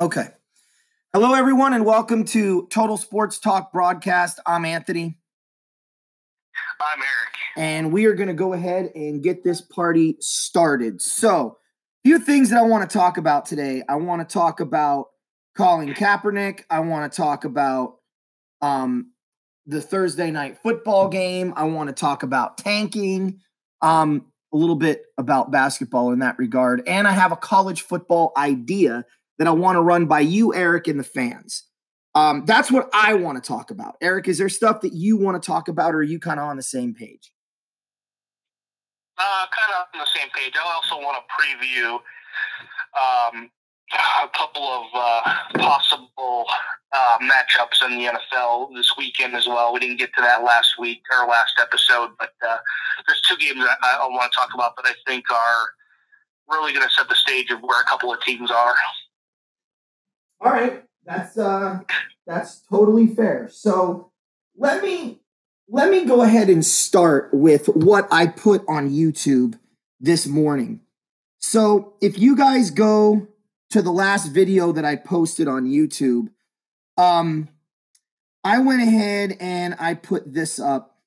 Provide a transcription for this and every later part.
Okay. Hello, everyone, and welcome to Total Sports Talk broadcast. I'm Anthony. I'm Eric. And we are going to go ahead and get this party started. So, a few things that I want to talk about today. I want to talk about Colin Kaepernick. I want to talk about um, the Thursday night football game. I want to talk about tanking. Um, a little bit about basketball in that regard. And I have a college football idea that I want to run by you, Eric, and the fans. Um, that's what I want to talk about. Eric, is there stuff that you want to talk about, or are you kind of on the same page? Uh, kind of on the same page. I also want to preview um, a couple of uh, possible uh, matchups in the NFL this weekend as well. We didn't get to that last week or last episode, but uh, there's two games I, I want to talk about that I think are really going to set the stage of where a couple of teams are. All right, that's uh, that's totally fair. So let me let me go ahead and start with what I put on YouTube this morning. So if you guys go to the last video that I posted on YouTube, um, I went ahead and I put this up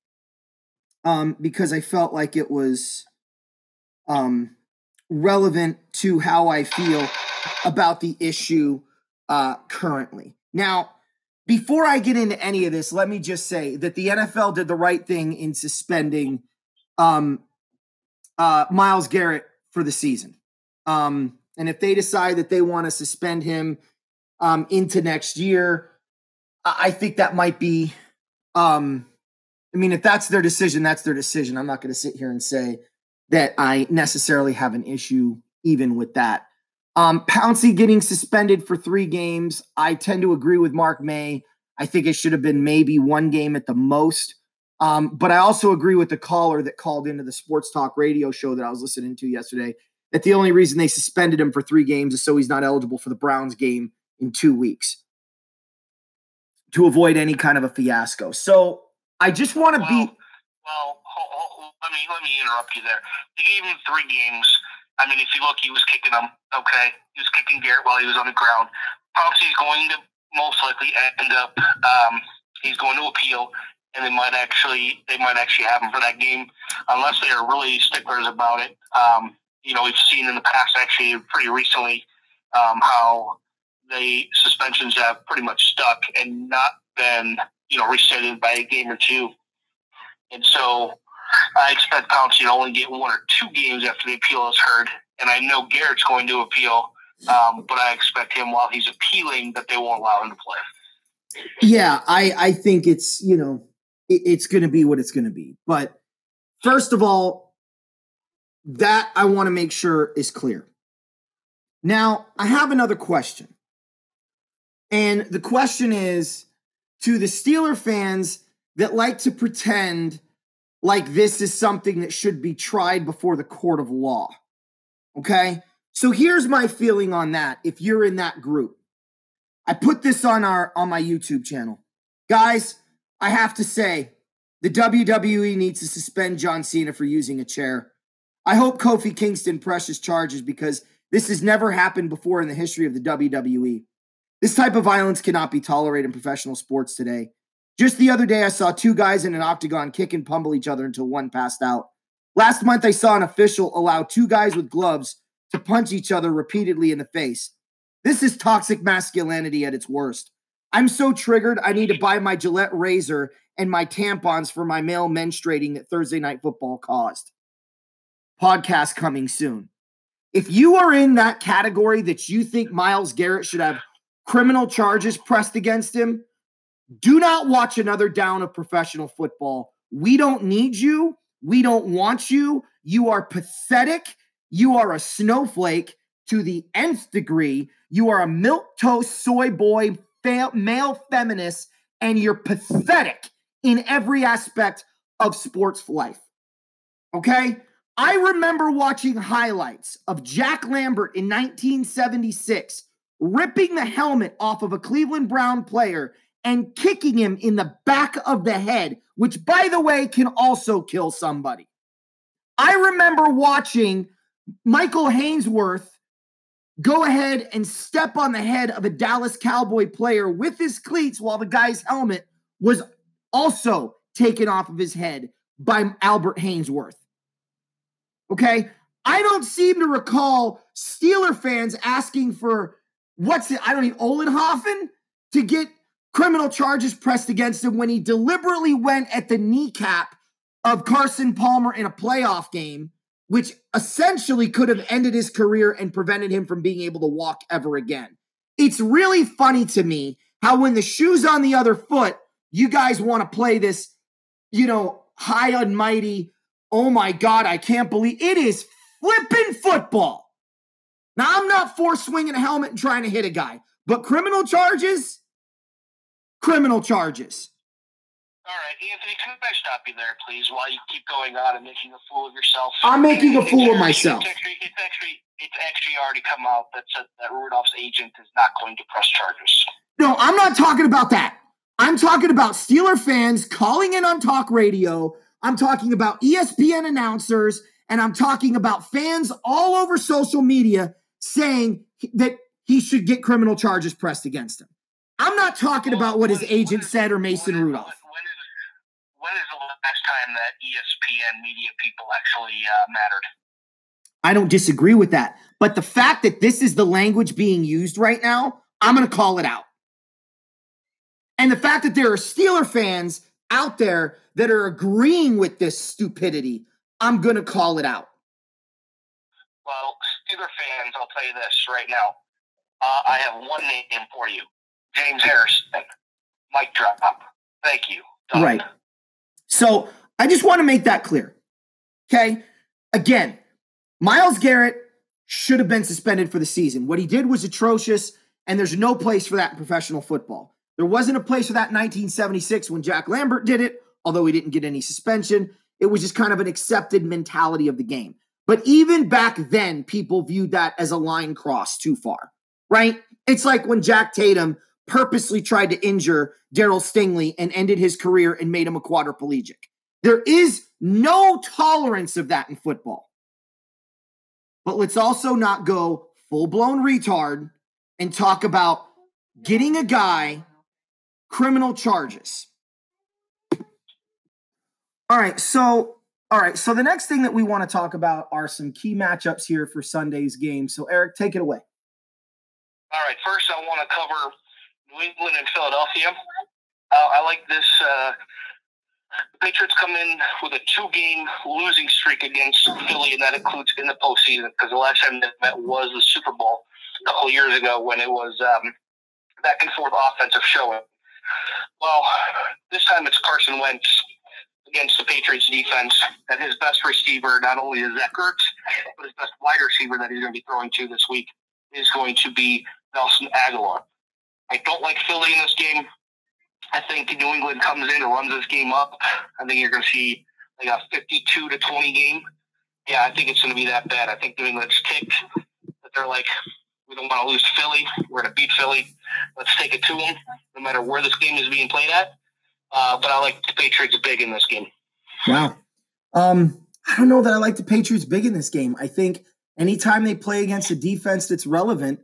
um, because I felt like it was um, relevant to how I feel about the issue uh, currently. Now, before I get into any of this, let me just say that the NFL did the right thing in suspending um, uh, Myles Garrett for the season. Um, and if they decide that they want to suspend him um, into next year, I think that might be. Um, I mean, if that's their decision, that's their decision. I'm not going to sit here and say that I necessarily have an issue even with that. Um, Pouncey getting suspended for three games. I tend to agree with Mark May. I think it should have been maybe one game at the most. Um, but I also agree with the caller that called into the sports talk radio show that I was listening to yesterday that the only reason they suspended him for three games is so he's not eligible for the Browns game in two weeks to avoid any kind of a fiasco. So I just want to well, be. Well, let me let me interrupt you there. They gave him three games I mean, if you look, he was kicking them. Okay, he was kicking Garrett while he was on the ground. Pouncey's going to most likely end up. Um, he's going to appeal, and they might actually they might actually have him for that game, unless they are really sticklers about it. Um, you know, we've seen in the past, actually, pretty recently, um, how the suspensions have pretty much stuck and not been you know rescinded by a game or two. And so I expect Pouncey to only get one or two games after the appeal is heard, and I know Garrett's going to appeal, um, but I expect him while he's appealing that they won't allow him to play. Yeah, I I think it's you know it, it's going to be what it's going to be. But first of all, that I want to make sure is clear. Now I have another question, and the question is to the Steeler fans that like to pretend like this is something that should be tried before the court of law. Okay? So here's my feeling on that if you're in that group. I put this on our on my YouTube channel. Guys, I have to say the WWE needs to suspend John Cena for using a chair. I hope Kofi Kingston presses charges because this has never happened before in the history of the WWE. This type of violence cannot be tolerated in professional sports today. Just the other day, I saw two guys in an octagon kick and pummel each other until one passed out. Last month, I saw an official allow two guys with gloves to punch each other repeatedly in the face. This is toxic masculinity at its worst. I'm so triggered, I need to buy my Gillette razor and my tampons for my male menstruating that Thursday Night Football caused. Podcast coming soon. If you are in that category that you think Myles Garrett should have criminal charges pressed against him, do not watch another down of professional football. We don't need you. We don't want you. You are pathetic. You are a snowflake to the nth degree. You are a milk toast soy boy fa- male feminist, and you're pathetic in every aspect of sports life. Okay? I remember watching highlights of Jack Lambert in 1976 ripping the helmet off of a Cleveland Brown player and kicking him in the back of the head, which, by the way, can also kill somebody. I remember watching Michael Haynesworth go ahead and step on the head of a Dallas Cowboy player with his cleats while the guy's helmet was also taken off of his head by Albert Haynesworth. Okay? I don't seem to recall Steeler fans asking for what's it? I don't know, Oelhoffen to get criminal charges pressed against him when he deliberately went at the kneecap of Carson Palmer in a playoff game, which essentially could have ended his career and prevented him from being able to walk ever again. It's really funny to me how when the shoe's on the other foot, you guys want to play this, you know, high and mighty. Oh my God, I can't believe it is flipping football. Now, I'm not for swinging a helmet and trying to hit a guy, but criminal charges, criminal charges. All right, Anthony, can I stop you there, please, while you keep going on and making a fool of yourself? I'm making a fool of myself. It's actually, it's actually, it's actually already come out that said that Rudolph's agent is not going to press charges. No, I'm not talking about that. I'm talking about Steeler fans calling in on talk radio. I'm talking about ESPN announcers, and I'm talking about fans all over social media saying that he should get criminal charges pressed against him. I'm not talking well, about what his agent is, said or Mason when Rudolph. When is, when is the last time that ESPN media people actually uh, mattered? I don't disagree with that. But the fact that this is the language being used right now, I'm going to call it out. And the fact that there are Steeler fans out there that are agreeing with this stupidity, I'm going to call it out. Well, Steeler fans, I'll tell you this right now. Uh, I have one name for you James Harrison. Mic drop. Up. Thank you. Done. Right. So I just want to make that clear. Okay. Again, Myles Garrett should have been suspended for the season. What he did was atrocious, and there's no place for that in professional football. There wasn't a place for that in 1976 when Jack Lambert did it, although he didn't get any suspension. It was just kind of an accepted mentality of the game. But even back then, people viewed that as a line cross too far, right? It's like when Jack Tatum purposely tried to injure Darryl Stingley and ended his career and made him a quadriplegic. There is no tolerance of that in football. But let's also not go full blown retard and talk about getting a guy criminal charges. All right, so all right, so the next thing that we want to talk about are some key matchups here for Sunday's game. So Eric, take it away. All right, first I want to cover New England and Philadelphia. Uh, I like this. Uh, Patriots come in with a two-game losing streak against Philly, and that includes in the postseason because the last time they met was the Super Bowl a couple years ago when it was um, back and forth offensive showing. Well, this time it's Carson Wentz against the Patriots defense, and his best receiver, not only is Zach but his best wide receiver that he's going to be throwing to this week is going to be Nelson Agholor. I don't like Philly in this game. I think New England comes in and runs this game up. I think you're going to see like a 52 to 20 game. Yeah, I think it's going to be that bad. I think New England's ticked that they're like, we don't want to lose Philly. We're going to beat Philly. Let's take it to them, no matter where this game is being played at. Uh, but I like the Patriots big in this game. Wow. Um, I don't know that I like the Patriots big in this game. I think anytime they play against a defense that's relevant,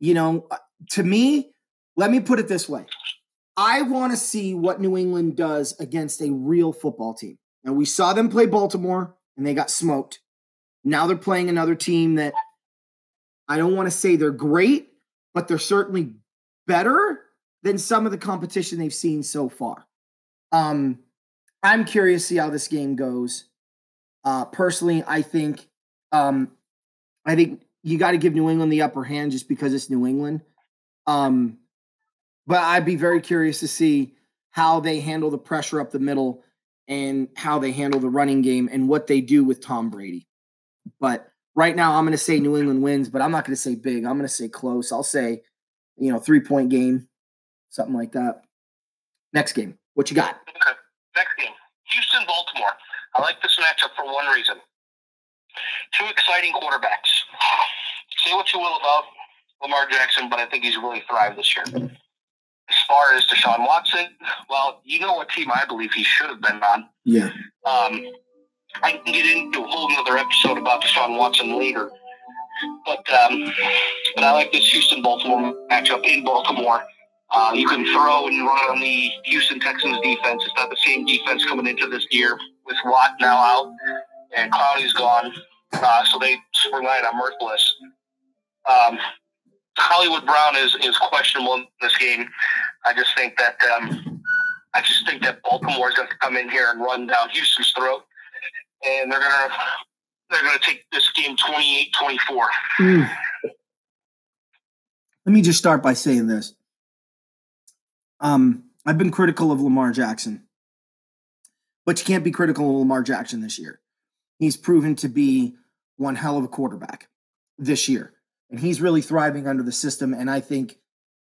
you know, uh, to me, let me put it this way. I want to see what New England does against a real football team. And we saw them play Baltimore and they got smoked. Now they're playing another team that I don't want to say they're great, but they're certainly better than some of the competition they've seen so far. Um, I'm curious to see how this game goes. Uh, personally, I think um, I think you got to give New England the upper hand just because it's New England. Um, but I'd be very curious to see how they handle the pressure up the middle and how they handle the running game and what they do with Tom Brady. But right now, I'm going to say New England wins, but I'm not going to say big. I'm going to say close. I'll say, you know, three point game, something like that. Next game. What you got? Okay. Next game. Houston, Baltimore. I like this matchup for one reason. Two exciting quarterbacks. Say what you will about Lamar Jackson, but I think he's really thrived this year. As far as Deshaun Watson, well, you know what team I believe he should have been on. Yeah. Um, I can get into a whole other episode about Deshaun Watson later. But um, but I like this Houston Baltimore matchup in Baltimore. Uh, you can throw and run on the Houston Texans defense. It's not the same defense coming into this year with Watt now out and Clowney's gone. Uh, so they relied on Mercilus. Um, Hollywood Brown is, is questionable in this game. I just think that um, I just think that Baltimore is going to come in here and run down Houston's throat, and they're gonna they're gonna take this game 28-24. Mm. Let me just start by saying this. Um, I've been critical of Lamar Jackson, but you can't be critical of Lamar Jackson this year. He's proven to be one hell of a quarterback this year, and he's really thriving under the system. And I think,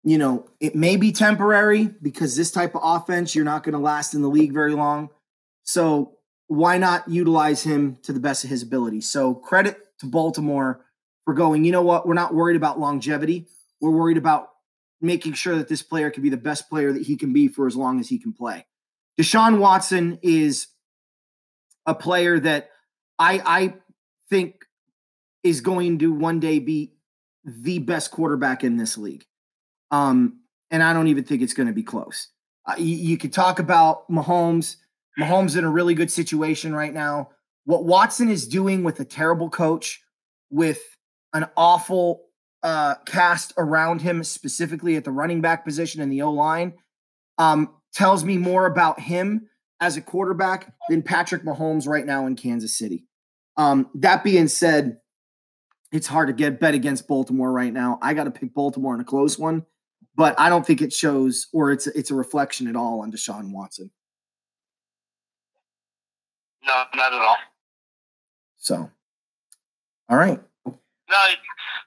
you know, it may be temporary because this type of offense, you're not going to last in the league very long. So why not utilize him to the best of his ability? So credit to Baltimore for going, you know what? We're not worried about longevity. We're worried about making sure that this player can be the best player that he can be for as long as he can play. Deshaun Watson is a player that I I think is going to one day be the best quarterback in this league. Um, and I don't even think it's going to be close. Uh, you, you could talk about Mahomes. Mahomes in a really good situation right now. What Watson is doing with a terrible coach, with an awful uh, cast around him, specifically at the running back position and the O line, um, tells me more about him as a quarterback than Patrick Mahomes right now in Kansas City. Um, that being said, it's hard to get bet against Baltimore right now. I got to pick Baltimore in a close one, but I don't think it shows or it's it's a reflection at all on Deshaun Watson. No, not at all. So, all right. No,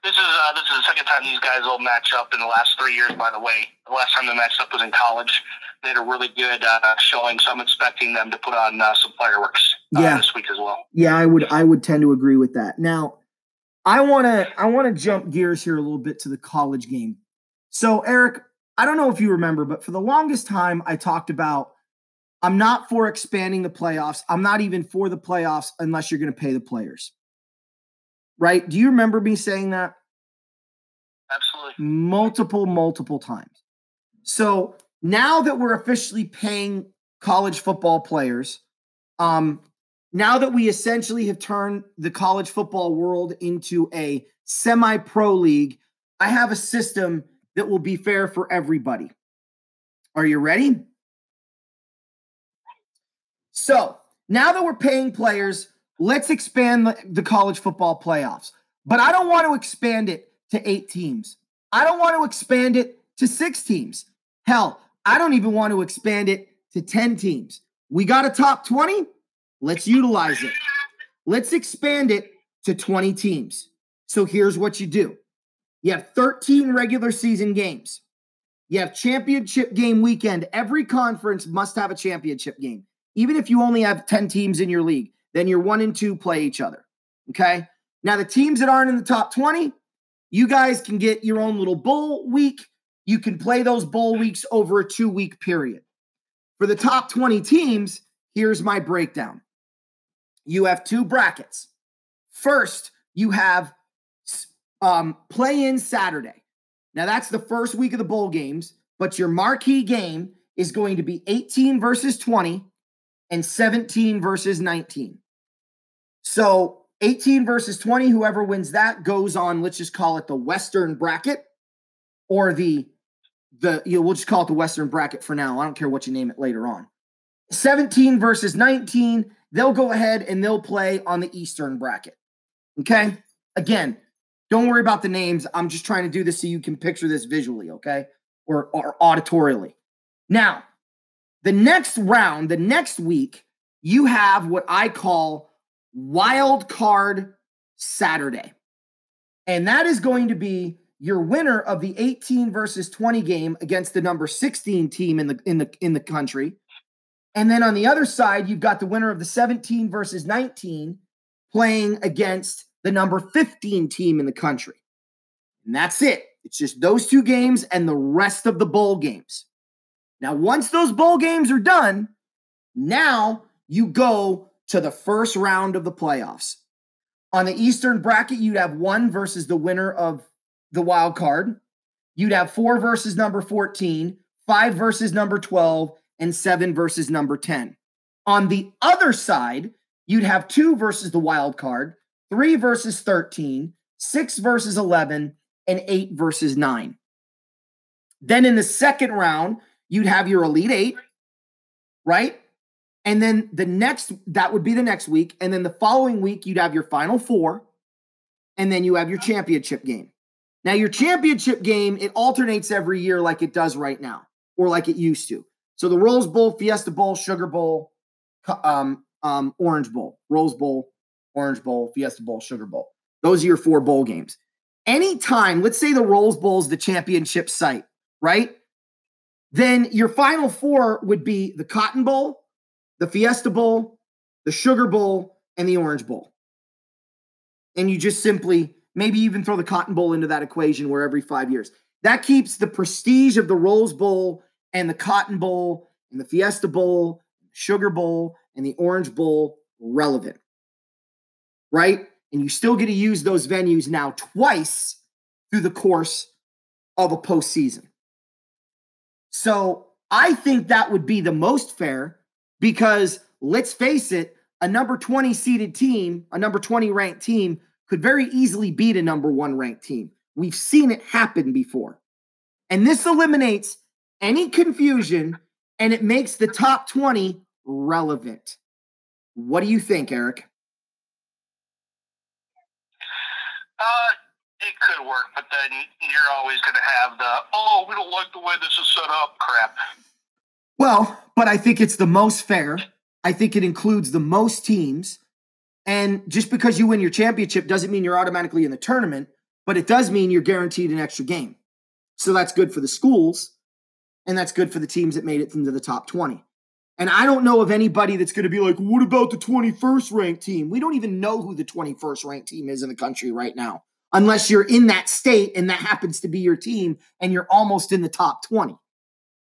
this is uh, this is the second time these guys will match up in the last three years. By the way, the last time they matched up was in college. They had a really good uh, showing, so I'm expecting them to put on uh, some fireworks uh, yeah. this week as well. Yeah, I would I would tend to agree with that. Now, I want to I want to jump gears here a little bit to the college game. So, Eric, I don't know if you remember, but for the longest time, I talked about I'm not for expanding the playoffs. I'm not even for the playoffs unless you're going to pay the players right? Do you remember me saying that? Absolutely. Multiple, multiple times. So now that we're officially paying college football players, um, now that we essentially have turned the college football world into a semi pro league, I have a system that will be fair for everybody. Are you ready? So now that we're paying players, let's expand the, the college football playoffs. But I don't want to expand it to eight teams. I don't want to expand it to six teams. Hell, I don't even want to expand it to 10 teams. We got a top 20. Let's utilize it. Let's expand it to 20 teams. So here's what you do you have 13 regular season games, you have championship game weekend. Every conference must have a championship game, even if you only have 10 teams in your league then your one and two play each other. Okay. Now, the teams that aren't in the top 20, you guys can get your own little bowl week. You can play those bowl weeks over a two week period. For the top 20 teams, here's my breakdown you have two brackets. First, you have um, play in Saturday. Now, that's the first week of the bowl games, but your marquee game is going to be 18 versus 20 and 17 versus 19. So 18 versus 20, whoever wins that goes on, let's just call it the Western bracket or the the you know, we'll just call it the Western bracket for now. I don't care what you name it later on. 17 versus 19, they'll go ahead and they'll play on the Eastern bracket. Okay? Again, don't worry about the names. I'm just trying to do this so you can picture this visually, okay? Or, or auditorially. Now, the next round, the next week, you have what I call wild card Saturday. And that is going to be your winner of the 18 versus 20 game against the number 16 team in the in the in the country. And then on the other side, you've got the winner of the 17 versus 19 playing against the number 15 team in the country. And that's it. It's just those two games and the rest of the bowl games. Now, once those bowl games are done, now you go to the first round of the playoffs. On the Eastern bracket, you'd have one versus the winner of the wild card. You'd have four versus number 14, five versus number 12, and seven versus number 10. On the other side, you'd have two versus the wild card, three verses 13, six versus 11, and eight verses nine. Then in the second round, you'd have your Elite Eight, right? And then the next, that would be the next week. And then the following week, you'd have your Final Four. And then you have your championship game. Now, your championship game, it alternates every year like it does right now, or like it used to. So the Rose Bowl, Fiesta Bowl, Sugar Bowl, um, um, Orange Bowl, Rose Bowl, Orange Bowl, Fiesta Bowl, Sugar Bowl. Those are your four bowl games. Anytime, let's say the Rose Bowl is the championship site, right? Then your final four would be the Cotton Bowl, the Fiesta Bowl, the Sugar Bowl, and the Orange Bowl. And you just simply maybe even throw the Cotton Bowl into that equation where every five years. That keeps the prestige of the Rose Bowl and the Cotton Bowl and the Fiesta Bowl, Sugar Bowl, and the Orange Bowl relevant. Right? And you still get to use those venues now twice through the course of a postseason. So I think that would be the most fair because let's face it, a number 20 seeded team, a number 20 ranked team could very easily beat a number one ranked team. We've seen it happen before. And this eliminates any confusion and it makes the top 20 relevant. What do you think, Eric? Uh, it could work, but then you're always going to have the, oh, we don't like the way this is set up crap. Well, but I think it's the most fair. I think it includes the most teams. And just because you win your championship doesn't mean you're automatically in the tournament, but it does mean you're guaranteed an extra game. So that's good for the schools, and that's good for the teams that made it into the top 20. And I don't know of anybody that's going to be like, what about the 21st ranked team? We don't even know who the 21st ranked team is in the country right now unless you're in that state and that happens to be your team and you're almost in the top 20.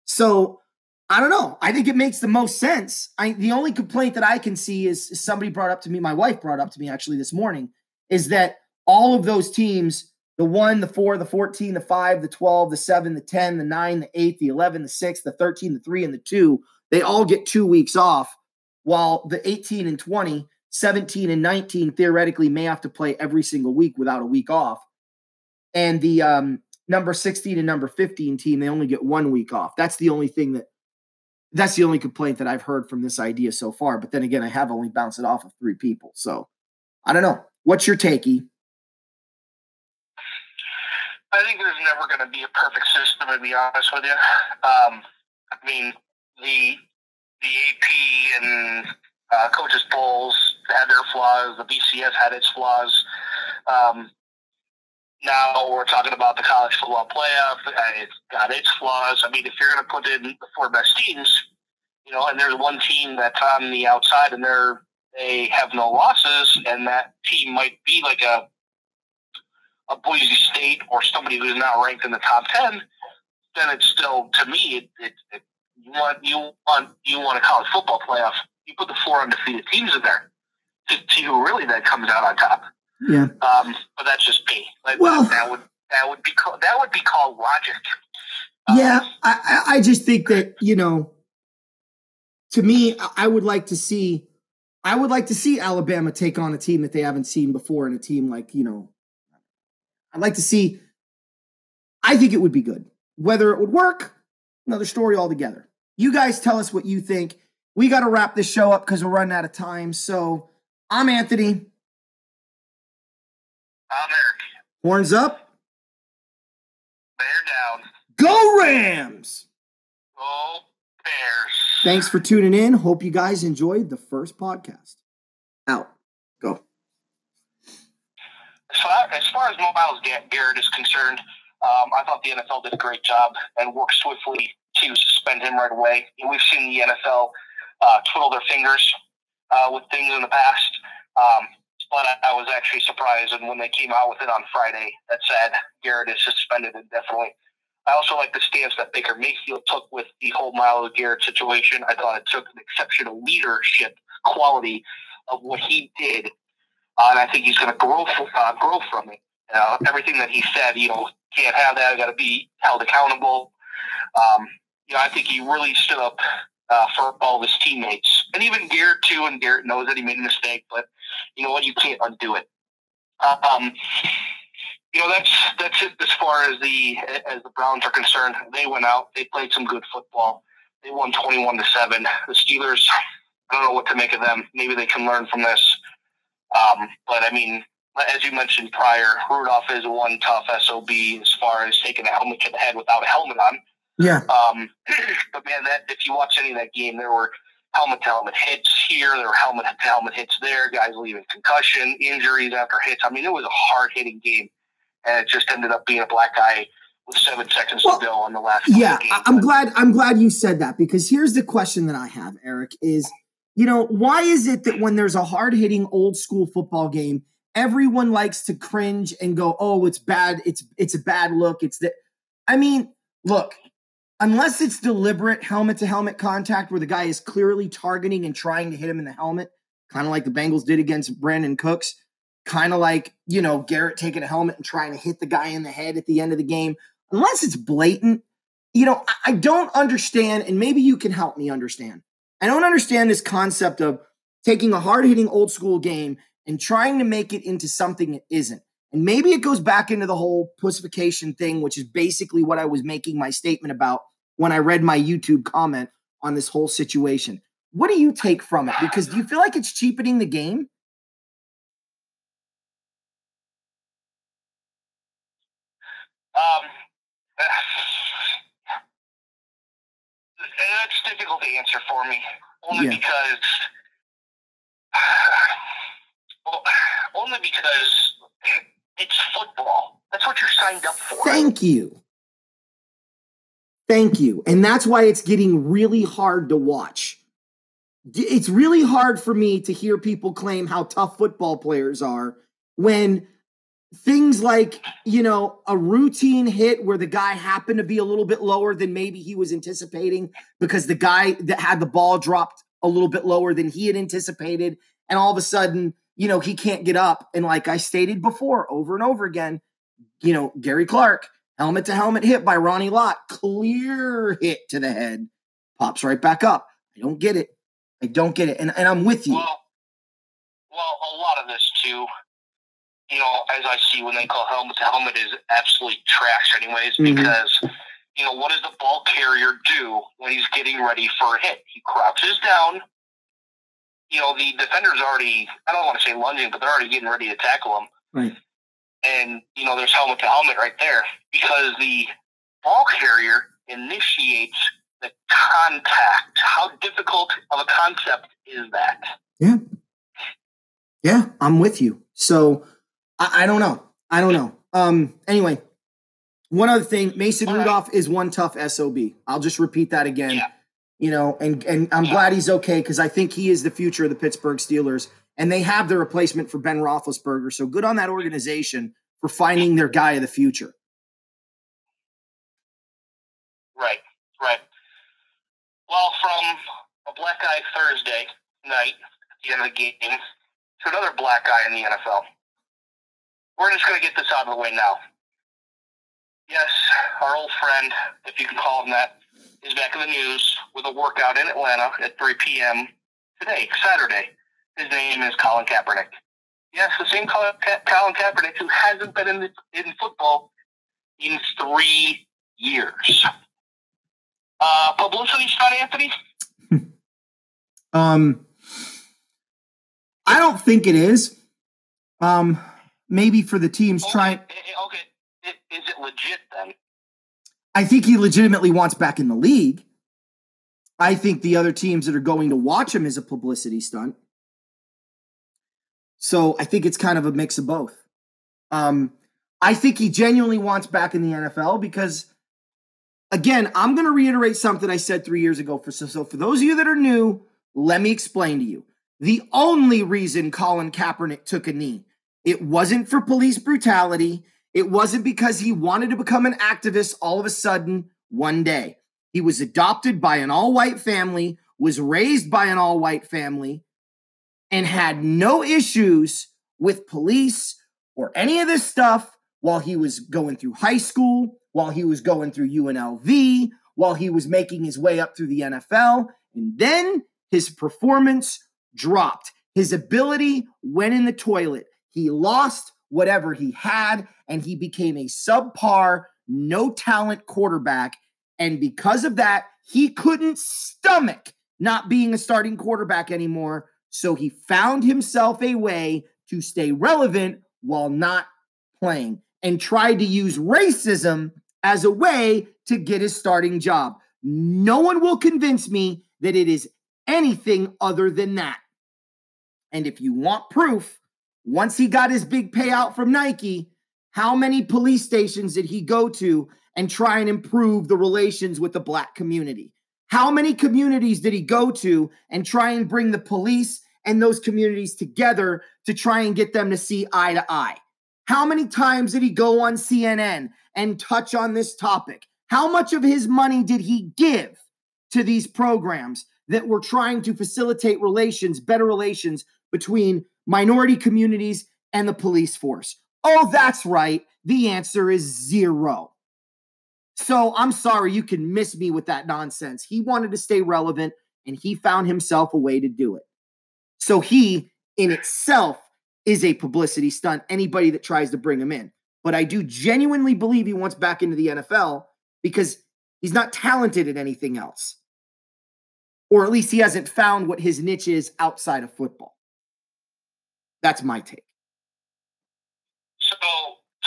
So I don't know. I think it makes the most sense. I the only complaint that I can see is, is somebody brought up to me, my wife brought up to me actually this morning, is that all of those teams, the one, the four, the 14, the five, the 12, the seven, the 10, the nine, the eight, the 11, the six, the 13, the three, and the two, they all get two weeks off, while the 18 and 20 17 and 19 theoretically may have to play every single week without a week off. And the um, number 16 and number 15 team, they only get one week off. That's the only thing that that's the only complaint that I've heard from this idea so far. But then again, I have only bounced it off of three people. So I don't know. What's your takey? I think there's never going to be a perfect system, to be honest with you. Um, I mean, the the AP and uh, coaches polls had their flaws. The BCS had its flaws. Um, now we're talking about the college football playoff. It's got its flaws. I mean, if you're going to put in the four best teams, you know, and there's one team that's on the outside and they're they have no losses, and that team might be like a a Boise State or somebody who's not ranked in the top ten, then it's still to me it, it, it you want you want you want a college football playoff. You put the four undefeated teams in there to see who really then comes out on top. Yeah. Um, but that's just me. Like, well, that would that would be called, that would be called logic. Um, yeah, I I just think that you know, to me, I would like to see. I would like to see Alabama take on a team that they haven't seen before, and a team like you know, I'd like to see. I think it would be good. Whether it would work, another story altogether. You guys tell us what you think. We got to wrap this show up because we're running out of time. So I'm Anthony. I'm Eric. Horns up. Bear down. Go Rams! Go Bears. Thanks for tuning in. Hope you guys enjoyed the first podcast. Out. Go. As far as, far as Myles Garrett is concerned, um, I thought the NFL did a great job and worked swiftly to suspend him right away. We've seen the NFL uh, twiddle their fingers uh, with things in the past. Um, but I, I was actually surprised when they came out with it on Friday that said Garrett is suspended indefinitely. I also like the stance that Baker Mayfield took with the whole Myles Garrett situation. I thought it took an exceptional leadership quality of what he did uh, and I think he's going to grow uh, grow from it. Uh, everything that he said, you know, can't have that. Got to be held accountable. Um, you know, I think he really stood up uh, for all of his teammates, and even Garrett too. And Garrett knows that he made a mistake, but you know what? You can't undo it. Um, you know that's that's it as far as the as the Browns are concerned. They went out. They played some good football. They won twenty one to seven. The Steelers. I don't know what to make of them. Maybe they can learn from this. Um, but I mean, as you mentioned prior, Rudolph is one tough SOB as far as taking a helmet to the head without a helmet on. Yeah. Um, but man, that if you watch any of that game, there were helmet to helmet hits here, there were helmet to helmet hits there, guys leaving concussion, injuries after hits. I mean, it was a hard hitting game, and it just ended up being a black eye with seven seconds well, to go on the last. Yeah, I'm glad. I'm glad you said that because here's the question that I have, Eric: is you know why is it that when there's a hard hitting old school football game, everyone likes to cringe and go, "Oh, it's bad. It's it's a bad look. It's that." I mean, look, unless it's deliberate helmet to helmet contact where the guy is clearly targeting and trying to hit him in the helmet, kind of like the Bengals did against Brandin Cooks, kind of like, you know, Garrett taking a helmet and trying to hit the guy in the head at the end of the game, unless it's blatant, you know, I don't understand, and maybe you can help me understand. I don't understand this concept of taking a hard hitting old school game and trying to make it into something it isn't. And maybe it goes back into the whole pussification thing, which is basically what I was making my statement about when I read my YouTube comment on this whole situation. What do you take from it? Because do you feel like it's cheapening the game? Um, that's difficult to answer for me, only yeah. because, well, only because it's football. That's what you're signed up for. Thank you. Thank you. And that's why it's getting really hard to watch. It's really hard for me to hear people claim how tough football players are when things like, you know, a routine hit where the guy happened to be a little bit lower than maybe he was anticipating because the guy that had the ball dropped a little bit lower than he had anticipated. And all of a sudden, you know, he can't get up. And like I stated before, over and over again, you know, Gary Clark Helmet to helmet hit by Ronnie Lott. Clear hit to the head. Pops right back up. I don't get it. I don't get it. And, and I'm with you. Well, well, a lot of this too, you know, as I see when they call helmet to helmet is absolutely trash anyways, mm-hmm. because you know, what does the ball carrier do when he's getting ready for a hit? He crouches down. You know, the defender's already, I don't want to say lunging, but they're already getting ready to tackle him. Right and you know there's helmet to helmet right there because the ball carrier initiates the contact. How difficult of a concept is that? Yeah, yeah, I'm with you. So I, I don't know. I don't know. Um. Anyway, one other thing, Mason All Rudolph right. is one tough sob. I'll just repeat that again. Yeah. You know, and and I'm yeah. glad he's okay because I think he is the future of the Pittsburgh Steelers and they have the replacement for Ben Roethlisberger. So good on that organization for finding their guy of the future. Right, right. Well, from a black eye Thursday night at the end of the game to another black eye in the NFL. We're just going to get this out of the way now. Yes, our old friend, if you can call him that, is back in the news with a workout in Atlanta at 3 p.m. today, Saturday. His name is Colin Kaepernick. Yes, the same Colin, Ka- Colin Kaepernick who hasn't been in, the, in football in three years. Uh, publicity stunt, Anthony? um, I don't think it is. Um, maybe for the teams okay, trying. Eh, eh, okay, is it legit then? I think he legitimately wants back in the league. I think the other teams that are going to watch him is a publicity stunt. So I think it's kind of a mix of both. Um, I think he genuinely wants back in the NFL because, again, I'm going to reiterate something I said three years ago. For so, so for those of you that are new, let me explain to you. The only reason Colin Kaepernick took a knee, it wasn't for police brutality. It wasn't because he wanted to become an activist all of a sudden one day. He was adopted by an all white family, was raised by an all white family, and had no issues with police or any of this stuff while he was going through high school, while he was going through UNLV, while he was making his way up through the NFL. And then his performance dropped. His ability went in the toilet. He lost whatever he had, and he became a subpar, no talent quarterback. And because of that, he couldn't stomach not being a starting quarterback anymore. So he found himself a way to stay relevant while not playing and tried to use racism as a way to get his starting job. No one will convince me that it is anything other than that. And if you want proof, once he got his big payout from Nike, how many police stations did he go to and try and improve the relations with the black community? How many communities did he go to and try and bring the police and those communities together to try and get them to see eye to eye? How many times did he go on CNN and touch on this topic? How much of his money did he give to these programs that were trying to facilitate relations, better relations between minority communities and the police force? Oh, that's right. The answer is zero. So I'm sorry you can miss me with that nonsense. He wanted to stay relevant and he found himself a way to do it. So he, in itself, is a publicity stunt, anybody that tries to bring him in. But I do genuinely believe he wants back into the NFL because he's not talented at anything else. Or at least he hasn't found what his niche is outside of football. That's my take. So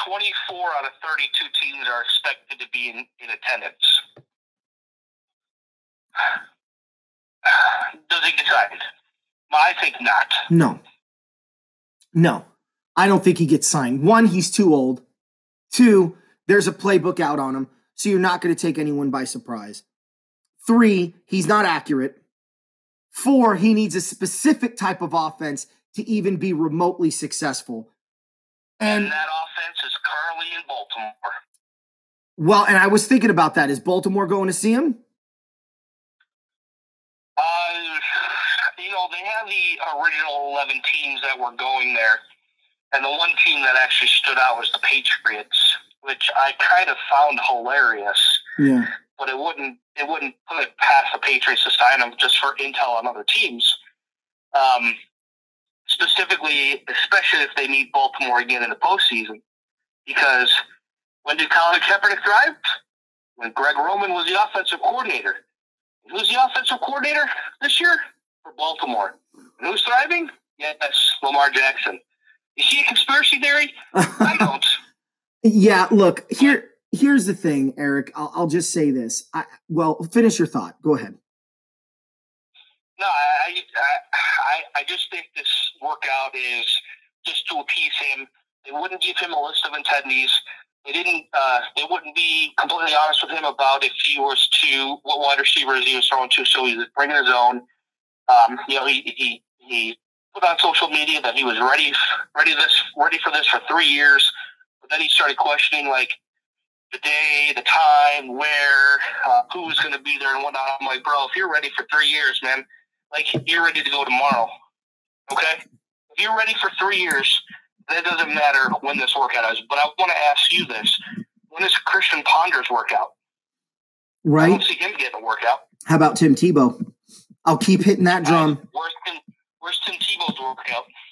24 out of 32 teams are expected to be in, in attendance. Does he decide? I think not. No. No, I don't think he gets signed. One, he's too old. Two, there's a playbook out on him, so you're not going to take anyone by surprise. Three, he's not accurate. Four, he needs a specific type of offense to even be remotely successful. And, and that offense is currently in Baltimore. Well, and I was thinking about that. Is Baltimore going to see him? they have the original 11 teams that were going there. And the one team that actually stood out was the Patriots, which I kind of found hilarious. Yeah. But it wouldn't it wouldn't put it past the Patriots to sign them just for intel on other teams. Um, specifically, especially if they meet Baltimore again in the postseason, because when did Colin Kaepernick thrive? When Greg Roman was the offensive coordinator. Who's the offensive coordinator this year? for Baltimore. Who's thriving? Yes, Lamar Jackson. Is see a conspiracy theory? I don't. Yeah, look here. Here's the thing, Eric. I'll, I'll just say this. I, well, finish your thought. Go ahead. No, I, I, I just think this workout is just to appease him. They wouldn't give him a list of attendees. They didn't. Uh, they wouldn't be completely honest with him about if he was to what wide receivers he was throwing to. So he's bringing his own. Um, you know, he, he he put on social media that he was ready ready this ready for this for three years, but then he started questioning like the day, the time, where, uh, who was going to be there, and whatnot. I'm like, bro, if you're ready for three years, man, like you're ready to go tomorrow. Okay, if you're ready for three years, that doesn't matter when this workout is. But I want to ask you this: When is Christian Ponder's workout? Right. I don't see him getting a workout. How about Tim Tebow? I'll keep hitting that drum. Where's Tim?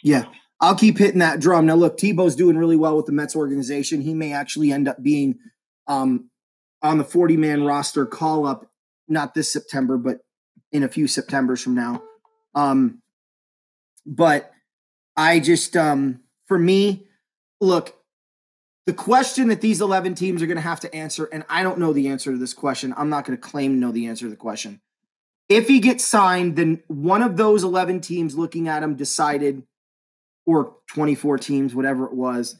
Yeah. I'll keep hitting that drum. Now, look, Tebow's doing really well with the Mets organization. He may actually end up being um, on the 40 man roster call up, not this September, but in a few Septembers from now. Um, but I just, um, for me, look, the question that these 11 teams are going to have to answer, and I don't know the answer to this question. I'm not going to claim to know the answer to the question. If he gets signed, then one of those 11 teams looking at him decided, or 24 teams, whatever it was,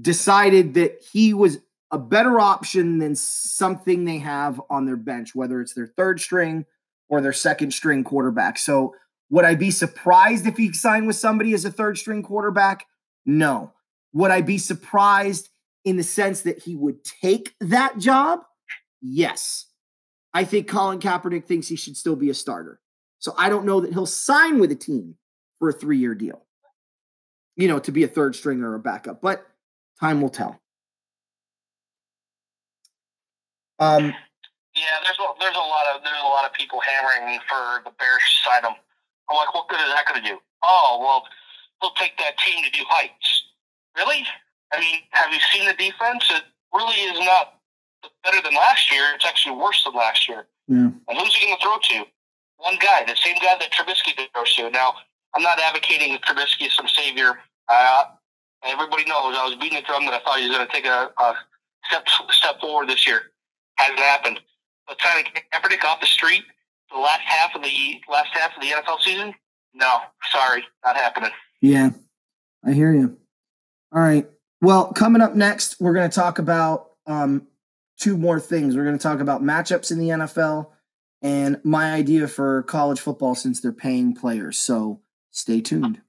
decided that he was a better option than something they have on their bench, whether it's their third string or their second string quarterback. So, would I be surprised if he signed with somebody as a third string quarterback? No. Would I be surprised in the sense that he would take that job? Yes. I think Colin Kaepernick thinks he should still be a starter. So I don't know that he'll sign with a team for a three year deal. you know, to be a third stringer or a backup. But time will tell. Um, yeah, there's a, there's a lot of there's a lot of people hammering me for the Bears to sign him. I'm like, what good is that going to do? Oh, well, he'll take that team to do heights. Really? I mean, have you seen the defense? It really is not better than last year. It's actually worse than last year. Yeah. And who's he going to throw to? One guy, the same guy that Trubisky throws to. Now, I'm not advocating that Trubisky is some savior. Uh, everybody knows I was beating the drum that I thought he was going to take a, a step step forward this year. Hasn't happened. But trying to get Kaepernick off the street the last half of the last half of the NFL season, no, sorry, not happening. Yeah, I hear you. All right. Well, coming up next, we're going to talk about um, two more things. We're going to talk about matchups in the NFL and my idea for college football since they're paying players. So stay tuned.